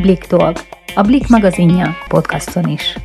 Blik Talk, a Blik magazinja podcaston is.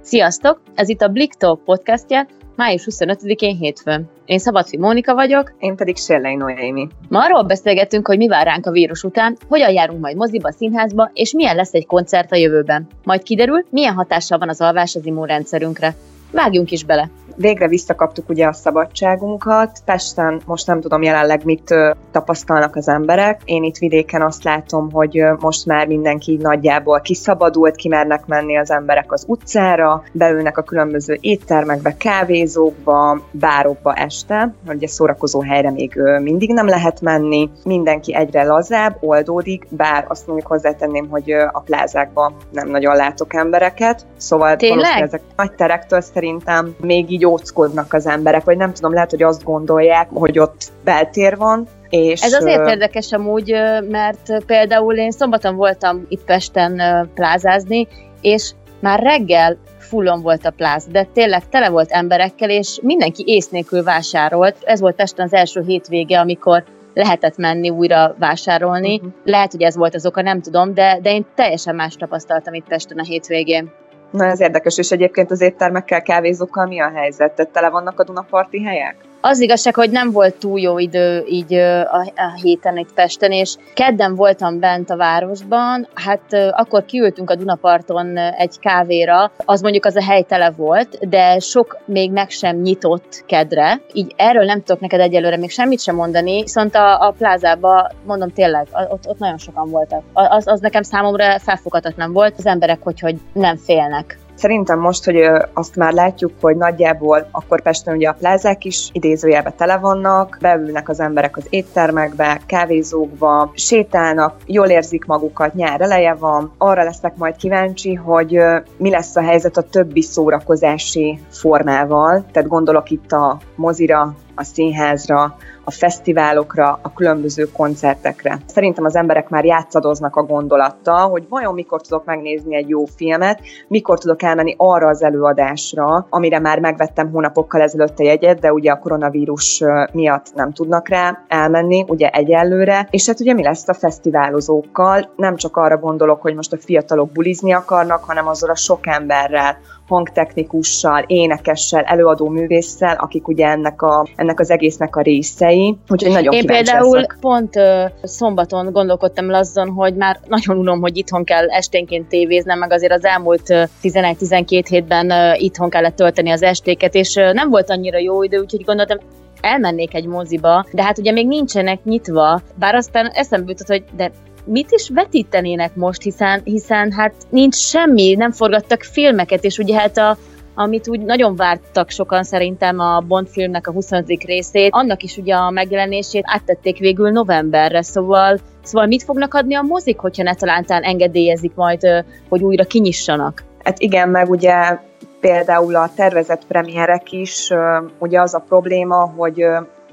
Sziasztok! Ez itt a Blik Talk podcastja, május 25-én hétfőn. Én Szabadfi Mónika vagyok. Én pedig Sérlei Noémi. Ma arról beszélgetünk, hogy mi vár ránk a vírus után, hogyan járunk majd moziba, színházba, és milyen lesz egy koncert a jövőben. Majd kiderül, milyen hatással van az alvás az immunrendszerünkre. Vágjunk is bele! Végre visszakaptuk ugye a szabadságunkat. Pesten most nem tudom jelenleg mit tapasztalnak az emberek. Én itt vidéken azt látom, hogy most már mindenki nagyjából kiszabadult, kimernek menni az emberek az utcára, beülnek a különböző éttermekbe, kávézókba, bárokba este, ugye szórakozó helyre még mindig nem lehet menni. Mindenki egyre lazább, oldódik, bár azt mondjuk hozzátenném, hogy a plázákban nem nagyon látok embereket. Szóval Tényleg? ezek nagy terektől szerintem még így óckodnak az emberek, vagy nem tudom, lehet, hogy azt gondolják, hogy ott beltér van, és, Ez azért érdekes amúgy, mert például én szombaton voltam itt Pesten plázázni, és már reggel fullon volt a pláz, de tényleg tele volt emberekkel, és mindenki ész nélkül vásárolt. Ez volt Pesten az első hétvége, amikor lehetett menni újra vásárolni. Uh-huh. Lehet, hogy ez volt az oka, nem tudom, de, de én teljesen más tapasztaltam itt Pesten a hétvégén. Na ez érdekes, és egyébként az éttermekkel, kávézókkal mi a helyzet? Tehát tele vannak a Dunaparti helyek? Az igazság, hogy nem volt túl jó idő így a, héten itt Pesten, és kedden voltam bent a városban, hát akkor kiültünk a Dunaparton egy kávéra, az mondjuk az a hely tele volt, de sok még meg sem nyitott kedre, így erről nem tudok neked egyelőre még semmit sem mondani, viszont a, a plázába, mondom tényleg, ott, ott nagyon sokan voltak. Az, az nekem számomra felfoghatatlan volt, az emberek hogy, hogy nem félnek. Szerintem most, hogy azt már látjuk, hogy nagyjából akkor Pesten ugye a plázák is idézőjelbe tele vannak, beülnek az emberek az éttermekbe, kávézókba, sétálnak, jól érzik magukat, nyár eleje van, arra leszek majd kíváncsi, hogy mi lesz a helyzet a többi szórakozási formával, tehát gondolok itt a mozira, a színházra, a fesztiválokra, a különböző koncertekre. Szerintem az emberek már játszadoznak a gondolattal, hogy vajon mikor tudok megnézni egy jó filmet, mikor tudok elmenni arra az előadásra, amire már megvettem hónapokkal ezelőtt a jegyet, de ugye a koronavírus miatt nem tudnak rá elmenni, ugye egyelőre, és hát ugye mi lesz a fesztiválozókkal, nem csak arra gondolok, hogy most a fiatalok bulizni akarnak, hanem azzal a sok emberrel, hangtechnikussal, énekessel, előadó művésszel, akik ugye ennek, a, ennek az egésznek a részei. Úgyhogy nagyon Én például leszek. pont szombaton gondolkodtam el azon, hogy már nagyon unom, hogy itthon kell esténként tévéznem, meg azért az elmúlt uh, 11-12 hétben uh, itthon kellett tölteni az estéket, és nem volt annyira jó idő, úgyhogy gondoltam, elmennék egy moziba, de hát ugye még nincsenek nyitva, bár aztán eszembe jutott, hogy de mit is vetítenének most, hiszen, hiszen hát nincs semmi, nem forgattak filmeket, és ugye hát a, amit úgy nagyon vártak sokan szerintem a Bond filmnek a 25. részét, annak is ugye a megjelenését áttették végül novemberre, szóval Szóval mit fognak adni a mozik, hogyha ne talántán engedélyezik majd, hogy újra kinyissanak? Hát igen, meg ugye például a tervezett premierek is, ugye az a probléma, hogy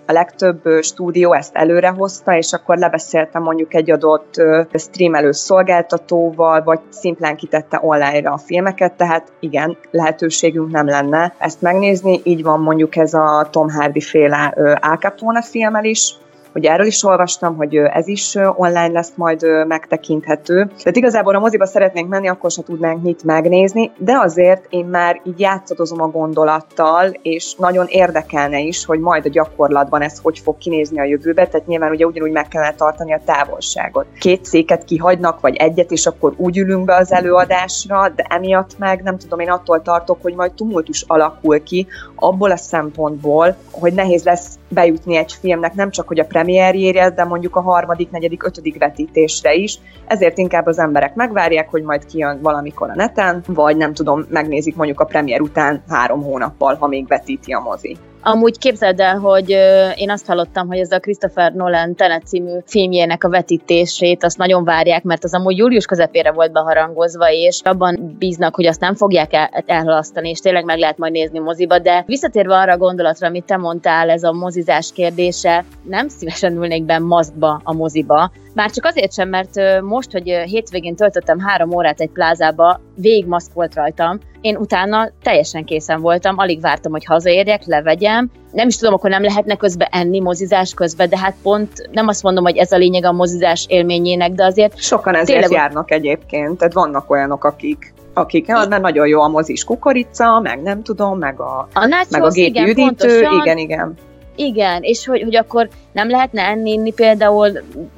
a legtöbb stúdió ezt előrehozta, és akkor lebeszéltem mondjuk egy adott streamelő szolgáltatóval, vagy szimplán kitette online-ra a filmeket, tehát igen, lehetőségünk nem lenne ezt megnézni. Így van mondjuk ez a Tom Hardy féle Al Capone filmmel is, Ugye erről is olvastam, hogy ez is online lesz majd megtekinthető. Tehát igazából a moziba szeretnénk menni, akkor se tudnánk mit megnézni, de azért én már így játszadozom a gondolattal, és nagyon érdekelne is, hogy majd a gyakorlatban ez hogy fog kinézni a jövőbe, tehát nyilván ugye ugyanúgy meg kellene tartani a távolságot. Két széket kihagynak, vagy egyet, és akkor úgy ülünk be az előadásra, de emiatt meg nem tudom, én attól tartok, hogy majd tumultus alakul ki, abból a szempontból, hogy nehéz lesz bejutni egy filmnek, nem csak hogy a premierjére, de mondjuk a harmadik, negyedik, ötödik vetítésre is. Ezért inkább az emberek megvárják, hogy majd kijön valamikor a neten, vagy nem tudom, megnézik mondjuk a premier után három hónappal, ha még vetíti a mozi. Amúgy képzeld el, hogy én azt hallottam, hogy ez a Christopher Nolan Tenet című filmjének a vetítését azt nagyon várják, mert az amúgy július közepére volt beharangozva, és abban bíznak, hogy azt nem fogják el, elhalasztani, és tényleg meg lehet majd nézni moziba, de visszatérve arra a gondolatra, amit te mondtál, ez a mozizás kérdése, nem szívesen ülnék be maszkba a moziba, már csak azért sem, mert most, hogy hétvégén töltöttem három órát egy plázába, végig maszk volt rajtam, én utána teljesen készen voltam, alig vártam, hogy hazaérjek, levegyem. Nem is tudom, akkor nem lehetne közben enni mozizás közben, de hát pont nem azt mondom, hogy ez a lényeg a mozizás élményének, de azért... Sokan ezért tényleg... járnak egyébként, tehát vannak olyanok, akik akik, hát, mert nagyon jó a mozis kukorica, meg nem tudom, meg a, a meg a gépi igen, igen, igen. Igen, és hogy, hogy akkor nem lehetne enni, inni például,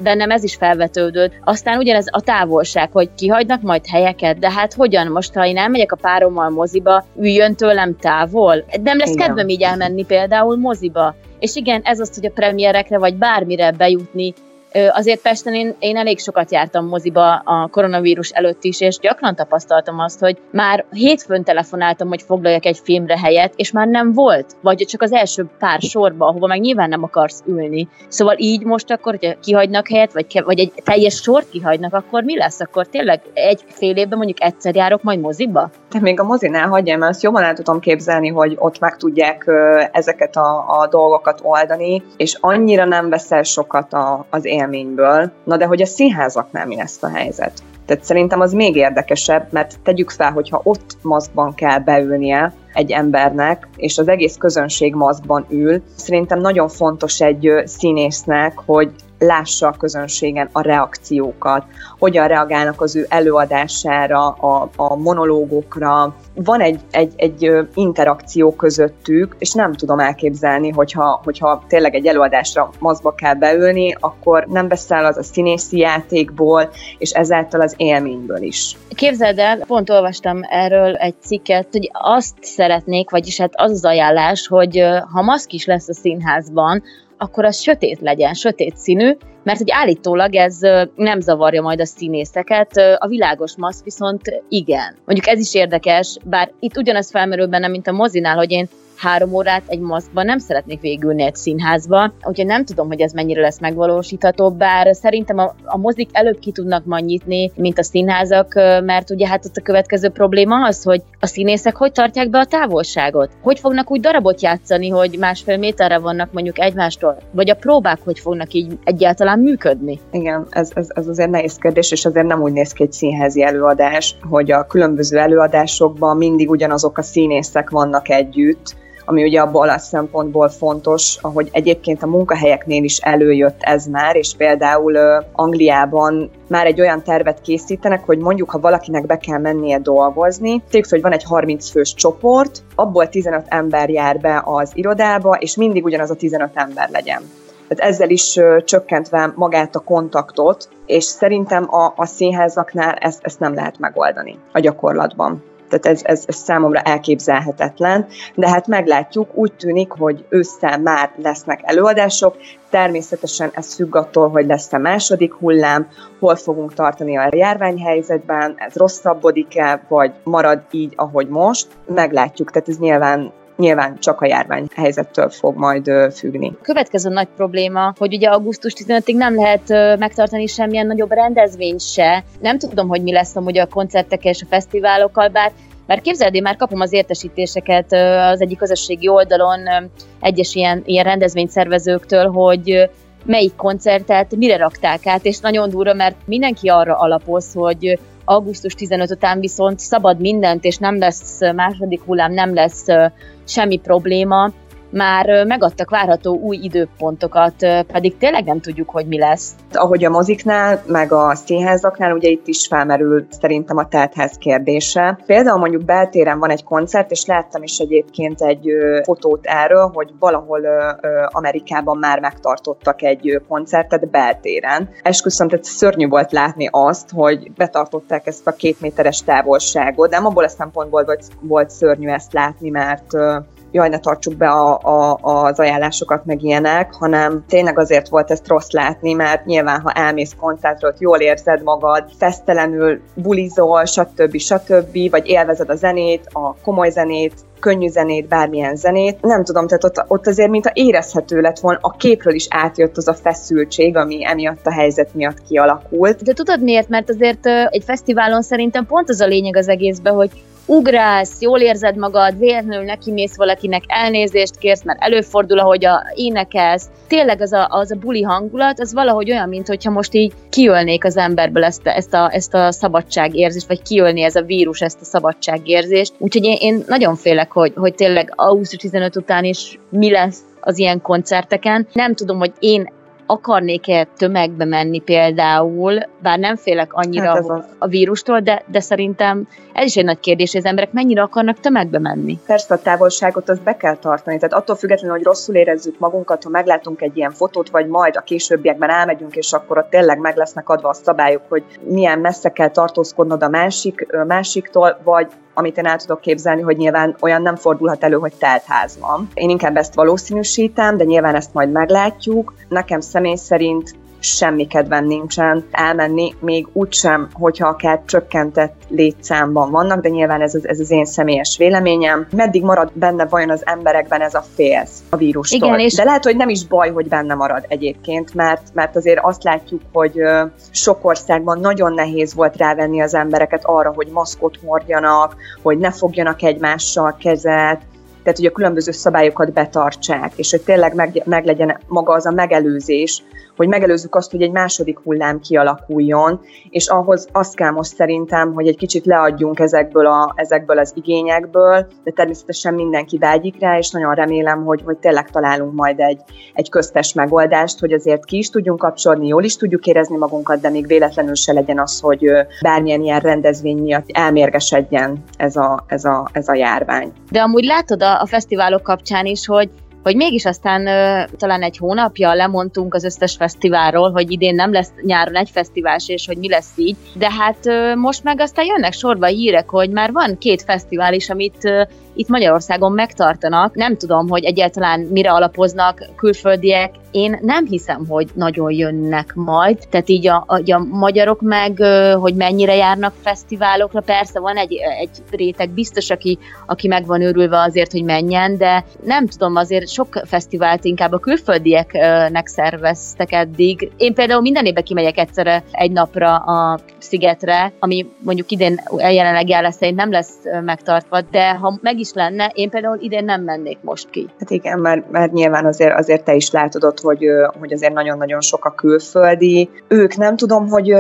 bennem ez is felvetődött. Aztán ugyanez a távolság, hogy kihagynak majd helyeket, de hát hogyan most, ha én elmegyek a párommal moziba, üljön tőlem távol? Nem lesz igen. kedvem így elmenni például moziba. És igen, ez az, hogy a premierekre vagy bármire bejutni, Azért Pesten én, én elég sokat jártam moziba a koronavírus előtt is, és gyakran tapasztaltam azt, hogy már hétfőn telefonáltam, hogy foglaljak egy filmre helyet, és már nem volt, vagy csak az első pár sorba, ahova meg nyilván nem akarsz ülni. Szóval így most akkor, hogyha kihagynak helyet, vagy, vagy egy teljes sort kihagynak, akkor mi lesz? Akkor tényleg egy fél évben mondjuk egyszer járok majd moziba? De még a mozinál hagyjam, azt jobban el tudom képzelni, hogy ott meg tudják ezeket a, a dolgokat oldani, és annyira nem veszel sokat a, az én élményből. Na de hogy a színházaknál mi lesz a helyzet? Tehát szerintem az még érdekesebb, mert tegyük fel, hogyha ott maszkban kell beülnie egy embernek, és az egész közönség maszkban ül, szerintem nagyon fontos egy színésznek, hogy lássa a közönségen a reakciókat, hogyan reagálnak az ő előadására, a, a monológokra. Van egy, egy, egy interakció közöttük, és nem tudom elképzelni, hogyha, hogyha tényleg egy előadásra mazba kell beülni, akkor nem veszel az a színészi játékból, és ezáltal az élményből is. Képzeld el, pont olvastam erről egy cikket, hogy azt szeretnék, vagyis hát az az ajánlás, hogy ha maszk is lesz a színházban, akkor az sötét legyen, sötét színű, mert hogy állítólag ez nem zavarja majd a színészeket, a világos maszk viszont igen. Mondjuk ez is érdekes, bár itt ugyanaz felmerül bennem, mint a mozinál, hogy én három órát egy maszkban nem szeretnék végülni egy színházba, úgyhogy nem tudom, hogy ez mennyire lesz megvalósítható, bár szerintem a, a mozik előbb ki tudnak majd nyitni, mint a színházak, mert ugye hát ott a következő probléma az, hogy a színészek hogy tartják be a távolságot? Hogy fognak úgy darabot játszani, hogy másfél méterre vannak mondjuk egymástól? Vagy a próbák hogy fognak így egyáltalán működni? Igen, ez, ez, ez azért nehéz kérdés, és azért nem úgy néz ki egy színházi előadás, hogy a különböző előadásokban mindig ugyanazok a színészek vannak együtt, ami ugye abból a szempontból fontos, ahogy egyébként a munkahelyeknél is előjött ez már, és például Angliában már egy olyan tervet készítenek, hogy mondjuk, ha valakinek be kell mennie dolgozni, tényleg, hogy van egy 30 fős csoport, abból 15 ember jár be az irodába, és mindig ugyanaz a 15 ember legyen. Tehát ezzel is csökkentve magát a kontaktot, és szerintem a, a színházaknál ezt, ezt nem lehet megoldani a gyakorlatban tehát ez, ez, ez számomra elképzelhetetlen, de hát meglátjuk, úgy tűnik, hogy ősszel már lesznek előadások, természetesen ez függ attól, hogy lesz a második hullám, hol fogunk tartani a járványhelyzetben, ez rosszabbodik-e, vagy marad így, ahogy most, meglátjuk, tehát ez nyilván nyilván csak a járvány helyzettől fog majd függni. Következő nagy probléma, hogy ugye augusztus 15-ig nem lehet megtartani semmilyen nagyobb rendezvényt se. Nem tudom, hogy mi lesz amúgy a koncertekkel és a fesztiválokkal, bár mert képzeld, én már kapom az értesítéseket az egyik közösségi oldalon egyes ilyen, ilyen rendezvényszervezőktől, hogy melyik koncertet mire rakták át, és nagyon durva, mert mindenki arra alapoz, hogy augusztus 15 után viszont szabad mindent, és nem lesz második hullám, nem lesz semmi probléma, már megadtak várható új időpontokat, pedig tényleg nem tudjuk, hogy mi lesz. Ahogy a moziknál, meg a színházaknál, ugye itt is felmerül szerintem a teltház kérdése. Például mondjuk beltéren van egy koncert, és láttam is egyébként egy fotót erről, hogy valahol Amerikában már megtartottak egy koncertet beltéren. Esküszöm, tehát szörnyű volt látni azt, hogy betartották ezt a két méteres távolságot, de nem abból a szempontból volt, volt szörnyű ezt látni, mert jaj, ne tartsuk be a, a, az ajánlásokat, meg ilyenek, hanem tényleg azért volt ezt rossz látni, mert nyilván, ha elmész koncertre, jól érzed magad, fesztelenül bulizol, stb. stb., vagy élvezed a zenét, a komoly zenét, könnyű zenét, bármilyen zenét. Nem tudom, tehát ott, ott azért, mint a érezhető lett volna, a képről is átjött az a feszültség, ami emiatt a helyzet miatt kialakult. De tudod miért? Mert azért egy fesztiválon szerintem pont az a lényeg az egészben, hogy ugrálsz, jól érzed magad, véletlenül neki mész valakinek, elnézést kérsz, mert előfordul, ahogy a énekelsz. Tényleg az a, az a buli hangulat, az valahogy olyan, mint hogyha most így kiölnék az emberből ezt a, ezt a, ezt a szabadságérzést, vagy kiölni ez a vírus ezt a szabadságérzést. Úgyhogy én, én nagyon félek, hogy, hogy tényleg augusztus 15 után is mi lesz az ilyen koncerteken. Nem tudom, hogy én akarnék-e tömegbe menni például, bár nem félek annyira hát a... a vírustól, de, de szerintem ez is egy nagy kérdés, hogy az emberek mennyire akarnak tömegbe menni. Persze a távolságot azt be kell tartani, tehát attól függetlenül, hogy rosszul érezzük magunkat, ha meglátunk egy ilyen fotót, vagy majd a későbbiekben elmegyünk, és akkor ott tényleg meg lesznek adva a szabályok, hogy milyen messze kell tartózkodnod a másik, másiktól, vagy amit én el tudok képzelni, hogy nyilván olyan nem fordulhat elő, hogy telt ház van. Én inkább ezt valószínűsítem, de nyilván ezt majd meglátjuk. Nekem személy szerint semmi kedven nincsen elmenni, még úgysem, hogyha akár csökkentett létszámban vannak, de nyilván ez az, ez az én személyes véleményem. Meddig marad benne vajon az emberekben ez a félsz a vírustól? Igen, és... De lehet, hogy nem is baj, hogy benne marad egyébként, mert, mert azért azt látjuk, hogy sok országban nagyon nehéz volt rávenni az embereket arra, hogy maszkot hordjanak, hogy ne fogjanak egymással kezet, tehát hogy a különböző szabályokat betartsák, és hogy tényleg meg, meg legyen maga az a megelőzés, hogy megelőzzük azt, hogy egy második hullám kialakuljon, és ahhoz azt kell most szerintem, hogy egy kicsit leadjunk ezekből, a, ezekből az igényekből, de természetesen mindenki vágyik rá, és nagyon remélem, hogy, hogy tényleg találunk majd egy, egy köztes megoldást, hogy azért ki is tudjunk kapcsolni, jól is tudjuk érezni magunkat, de még véletlenül se legyen az, hogy bármilyen ilyen rendezvény miatt elmérgesedjen ez a, ez a, ez a járvány. De amúgy látod a, a fesztiválok kapcsán is, hogy hogy mégis aztán ö, talán egy hónapja lemondtunk az összes fesztiválról, hogy idén nem lesz nyáron egy fesztivál, és hogy mi lesz így, de hát ö, most meg aztán jönnek sorba hírek, hogy már van két fesztivál is, amit ö, itt Magyarországon megtartanak. Nem tudom, hogy egyáltalán mire alapoznak külföldiek. Én nem hiszem, hogy nagyon jönnek majd. Tehát így a, a, a magyarok meg, hogy mennyire járnak fesztiválokra, persze van egy, egy réteg biztos, aki, aki meg van őrülve azért, hogy menjen, de nem tudom, azért sok fesztivált inkább a külföldieknek szerveztek eddig. Én például minden évben kimegyek egyszerre egy napra a szigetre, ami mondjuk idén jelenleg jár lesz, nem lesz megtartva, de ha meg is is lenne, én például idén nem mennék most ki. Hát igen, mert, mert nyilván azért, azért te is látod ott, hogy, hogy azért nagyon-nagyon sok a külföldi. Ők nem tudom, hogy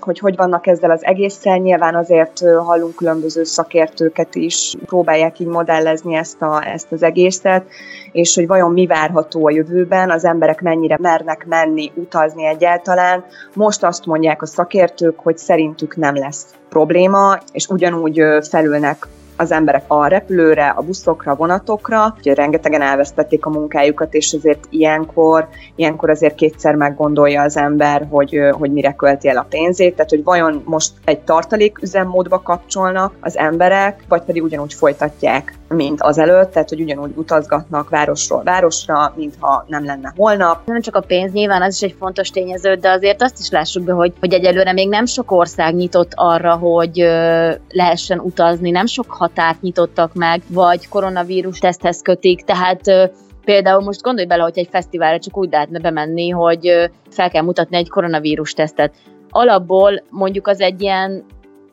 hogy hogy vannak ezzel az egésszel. Nyilván azért hallunk különböző szakértőket is, próbálják így modellezni ezt, a, ezt az egészet, és hogy vajon mi várható a jövőben, az emberek mennyire mernek menni, utazni egyáltalán. Most azt mondják a szakértők, hogy szerintük nem lesz probléma, és ugyanúgy felülnek az emberek a repülőre, a buszokra, vonatokra, ugye rengetegen elvesztették a munkájukat, és azért ilyenkor, ilyenkor azért kétszer meggondolja az ember, hogy, hogy mire költi el a pénzét, tehát hogy vajon most egy tartalék üzemmódba kapcsolnak az emberek, vagy pedig ugyanúgy folytatják mint azelőtt, tehát hogy ugyanúgy utazgatnak városról városra, mintha nem lenne holnap. Nem csak a pénz, nyilván az is egy fontos tényező, de azért azt is lássuk be, hogy, hogy egyelőre még nem sok ország nyitott arra, hogy ö, lehessen utazni, nem sok határt nyitottak meg, vagy koronavírus teszthez kötik, tehát ö, Például most gondolj bele, hogy egy fesztiválra csak úgy lehetne bemenni, hogy fel kell mutatni egy koronavírus tesztet. Alapból mondjuk az egy ilyen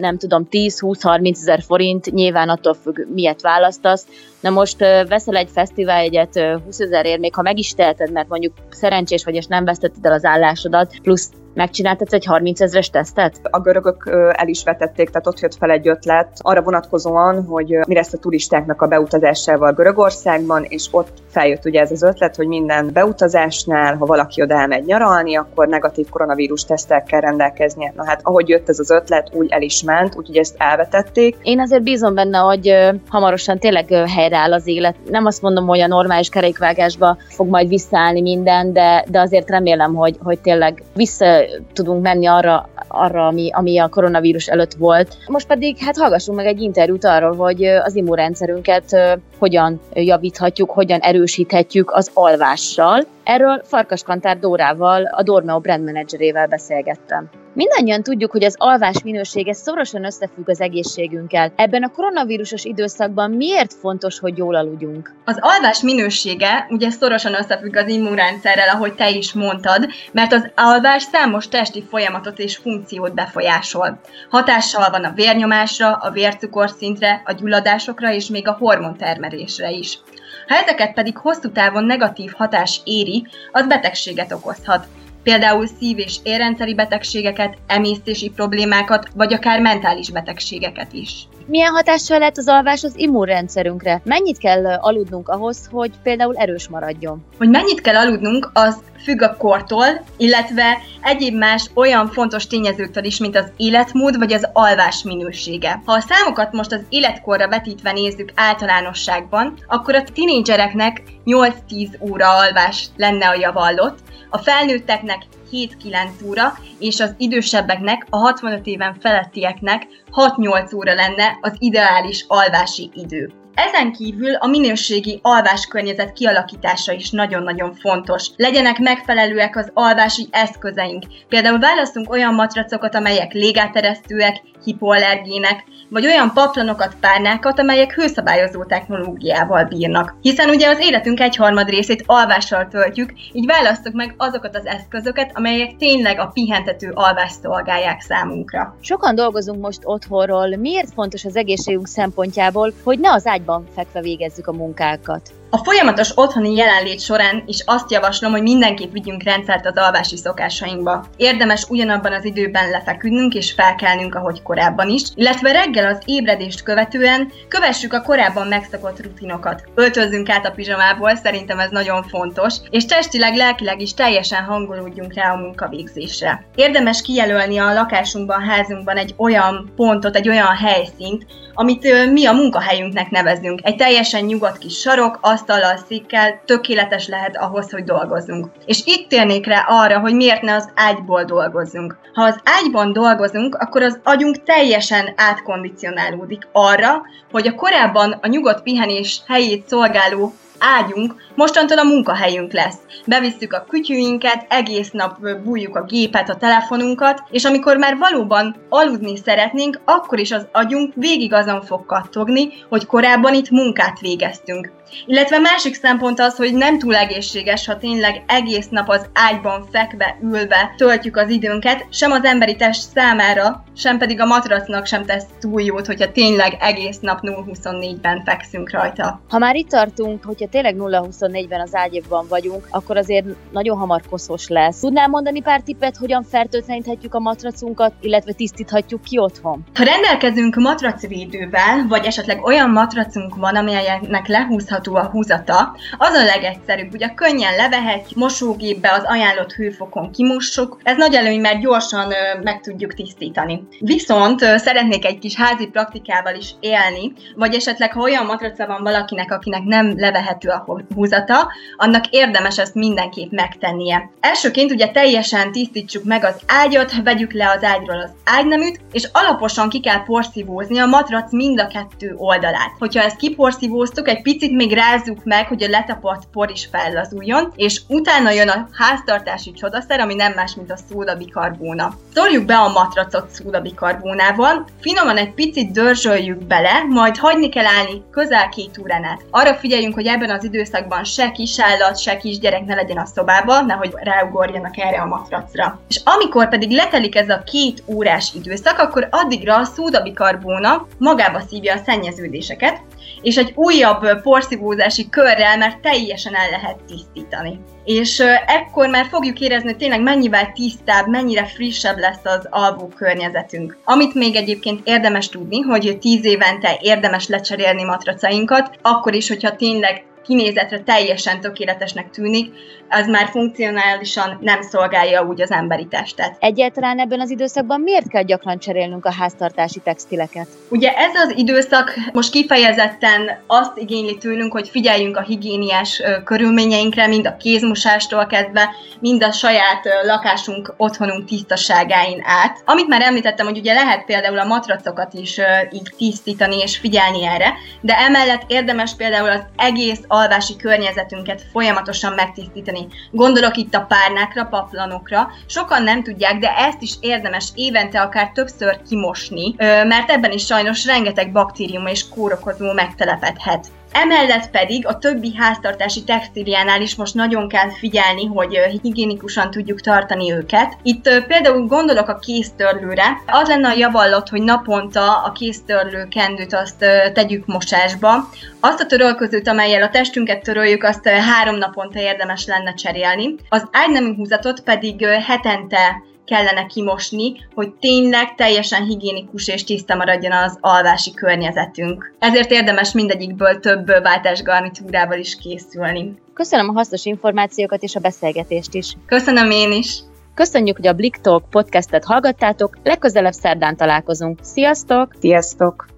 nem tudom, 10-20-30 ezer forint, nyilván attól függ, miért választasz. Na most veszel egy fesztiváljegyet 20 ezerért, még ha meg is teheted, mert mondjuk szerencsés vagy, és nem vesztetted el az állásodat, plusz Megcsináltad egy 30 ezres tesztet? A görögök el is vetették, tehát ott jött fel egy ötlet arra vonatkozóan, hogy mi lesz a turistáknak a beutazásával Görögországban, és ott feljött ugye ez az ötlet, hogy minden beutazásnál, ha valaki oda elmegy nyaralni, akkor negatív koronavírus tesztel kell rendelkeznie. Na hát ahogy jött ez az ötlet, úgy el is ment, úgyhogy ezt elvetették. Én azért bízom benne, hogy hamarosan tényleg helyreáll az élet. Nem azt mondom, hogy a normális kerékvágásba fog majd visszaállni minden, de, de azért remélem, hogy, hogy tényleg vissza tudunk menni arra, arra ami, ami a koronavírus előtt volt. Most pedig hát hallgassunk meg egy interjút arról, hogy az immunrendszerünket hogyan javíthatjuk, hogyan erősíthetjük az alvással. Erről Farkas Kantár Dórával, a Dormeo brand managerével beszélgettem. Mindannyian tudjuk, hogy az alvás minősége szorosan összefügg az egészségünkkel. Ebben a koronavírusos időszakban miért fontos, hogy jól aludjunk? Az alvás minősége ugye szorosan összefügg az immunrendszerrel, ahogy te is mondtad, mert az alvás számos testi folyamatot és funkciót befolyásol. Hatással van a vérnyomásra, a vércukorszintre, a gyulladásokra és még a hormontermelésre is. Ha ezeket pedig hosszú távon negatív hatás éri, az betegséget okozhat, például szív- és érrendszeri betegségeket, emésztési problémákat, vagy akár mentális betegségeket is. Milyen hatással lehet az alvás az immunrendszerünkre? Mennyit kell aludnunk ahhoz, hogy például erős maradjon? Hogy mennyit kell aludnunk, az függ a kortól, illetve egyéb más olyan fontos tényezőktől is, mint az életmód vagy az alvás minősége. Ha a számokat most az életkorra vetítve nézzük általánosságban, akkor a tinédzsereknek 8-10 óra alvás lenne a javallott, a felnőtteknek 7-9 óra, és az idősebbeknek, a 65 éven felettieknek 6-8 óra lenne az ideális alvási idő. Ezen kívül a minőségi alváskörnyezet kialakítása is nagyon-nagyon fontos. Legyenek megfelelőek az alvási eszközeink. Például választunk olyan matracokat, amelyek légáteresztőek, hipoallergének, vagy olyan paplanokat, párnákat, amelyek hőszabályozó technológiával bírnak. Hiszen ugye az életünk egyharmad részét alvással töltjük, így választok meg azokat az eszközöket, amelyek tényleg a pihentető alvást szolgálják számunkra. Sokan dolgozunk most otthonról. Miért fontos az egészségünk szempontjából, hogy ne az ágyban fekve végezzük a munkákat? A folyamatos otthoni jelenlét során is azt javaslom, hogy mindenképp vigyünk rendszert az alvási szokásainkba. Érdemes ugyanabban az időben lefeküdnünk és felkelnünk, ahogy korábban is, illetve reggel az ébredést követően kövessük a korábban megszokott rutinokat. Öltözzünk át a pizsamából, szerintem ez nagyon fontos, és testileg, lelkileg is teljesen hangolódjunk rá a munkavégzésre. Érdemes kijelölni a lakásunkban, házunkban egy olyan pontot, egy olyan helyszínt, amit mi a munkahelyünknek nevezünk. Egy teljesen nyugodt kis sarok, asztallal, székkel tökéletes lehet ahhoz, hogy dolgozzunk. És itt térnék rá arra, hogy miért ne az ágyból dolgozzunk. Ha az ágyban dolgozunk, akkor az agyunk teljesen átkondicionálódik arra, hogy a korábban a nyugodt pihenés helyét szolgáló ágyunk mostantól a munkahelyünk lesz. Bevisszük a kütyűinket, egész nap bújjuk a gépet, a telefonunkat, és amikor már valóban aludni szeretnénk, akkor is az agyunk végig azon fog kattogni, hogy korábban itt munkát végeztünk. Illetve másik szempont az, hogy nem túl egészséges, ha tényleg egész nap az ágyban fekve, ülve töltjük az időnket, sem az emberi test számára, sem pedig a matracnak sem tesz túl jót, hogyha tényleg egész nap 0-24-ben fekszünk rajta. Ha már itt tartunk, hogyha tényleg 0-24-ben az ágyban vagyunk, akkor azért nagyon hamar koszos lesz. Tudnál mondani pár tippet, hogyan fertőtleníthetjük a matracunkat, illetve tisztíthatjuk ki otthon? Ha rendelkezünk matracvédővel, vagy esetleg olyan matracunk van, amelynek lehúzhat húzható a húzata, az a legegyszerűbb, ugye könnyen levehetjük, mosógépbe az ajánlott hőfokon kimossuk, ez nagy előny, mert gyorsan meg tudjuk tisztítani. Viszont szeretnék egy kis házi praktikával is élni, vagy esetleg ha olyan matraca van valakinek, akinek nem levehető a húzata, annak érdemes ezt mindenképp megtennie. Elsőként ugye teljesen tisztítsuk meg az ágyat, vegyük le az ágyról az ágyneműt, és alaposan ki kell porszívózni a matrac mind a kettő oldalát. Hogyha ezt kiporszívóztuk, egy picit még addig rázzuk meg, hogy a letapadt por is fellazuljon, és utána jön a háztartási csodaszer, ami nem más, mint a szódabikarbóna. Szorjuk be a matracot szódabikarbónával, finoman egy picit dörzsöljük bele, majd hagyni kell állni közel két órán át. Arra figyeljünk, hogy ebben az időszakban se kisállat, se kisgyerek ne legyen a szobában, nehogy ráugorjanak erre a matracra. És amikor pedig letelik ez a két órás időszak, akkor addigra a szódabikarbóna magába szívja a szennyeződéseket, és egy újabb porszívózási körrel már teljesen el lehet tisztítani. És ekkor már fogjuk érezni, hogy tényleg mennyivel tisztább, mennyire frissebb lesz az alvó környezetünk. Amit még egyébként érdemes tudni, hogy 10 évente érdemes lecserélni matracainkat, akkor is, hogyha tényleg kinézetre teljesen tökéletesnek tűnik, az már funkcionálisan nem szolgálja úgy az emberi testet. Egyáltalán ebben az időszakban miért kell gyakran cserélnünk a háztartási textileket? Ugye ez az időszak most kifejezetten azt igényli tőlünk, hogy figyeljünk a higiéniás körülményeinkre, mind a kézmosástól kezdve, mind a saját lakásunk, otthonunk tisztaságáin át. Amit már említettem, hogy ugye lehet például a matracokat is így tisztítani és figyelni erre, de emellett érdemes például az egész alvási környezetünket folyamatosan megtisztítani. Gondolok itt a párnákra, paplanokra. Sokan nem tudják, de ezt is érdemes évente akár többször kimosni, mert ebben is sajnos rengeteg baktérium és kórokozó megtelepedhet. Emellett pedig a többi háztartási textíliánál is most nagyon kell figyelni, hogy higiénikusan tudjuk tartani őket. Itt például gondolok a kéztörlőre. Az lenne a javallott, hogy naponta a kéztörlő kendőt azt tegyük mosásba. Azt a törölközőt, amelyel a testünket töröljük, azt három naponta érdemes lenne cserélni. Az ágynemű húzatot pedig hetente kellene kimosni, hogy tényleg teljesen higiénikus és tiszta maradjon az alvási környezetünk. Ezért érdemes mindegyikből több váltás garnitúrával is készülni. Köszönöm a hasznos információkat és a beszélgetést is. Köszönöm én is. Köszönjük, hogy a Blick Talk podcastet hallgattátok, legközelebb szerdán találkozunk. Sziasztok! Sziasztok!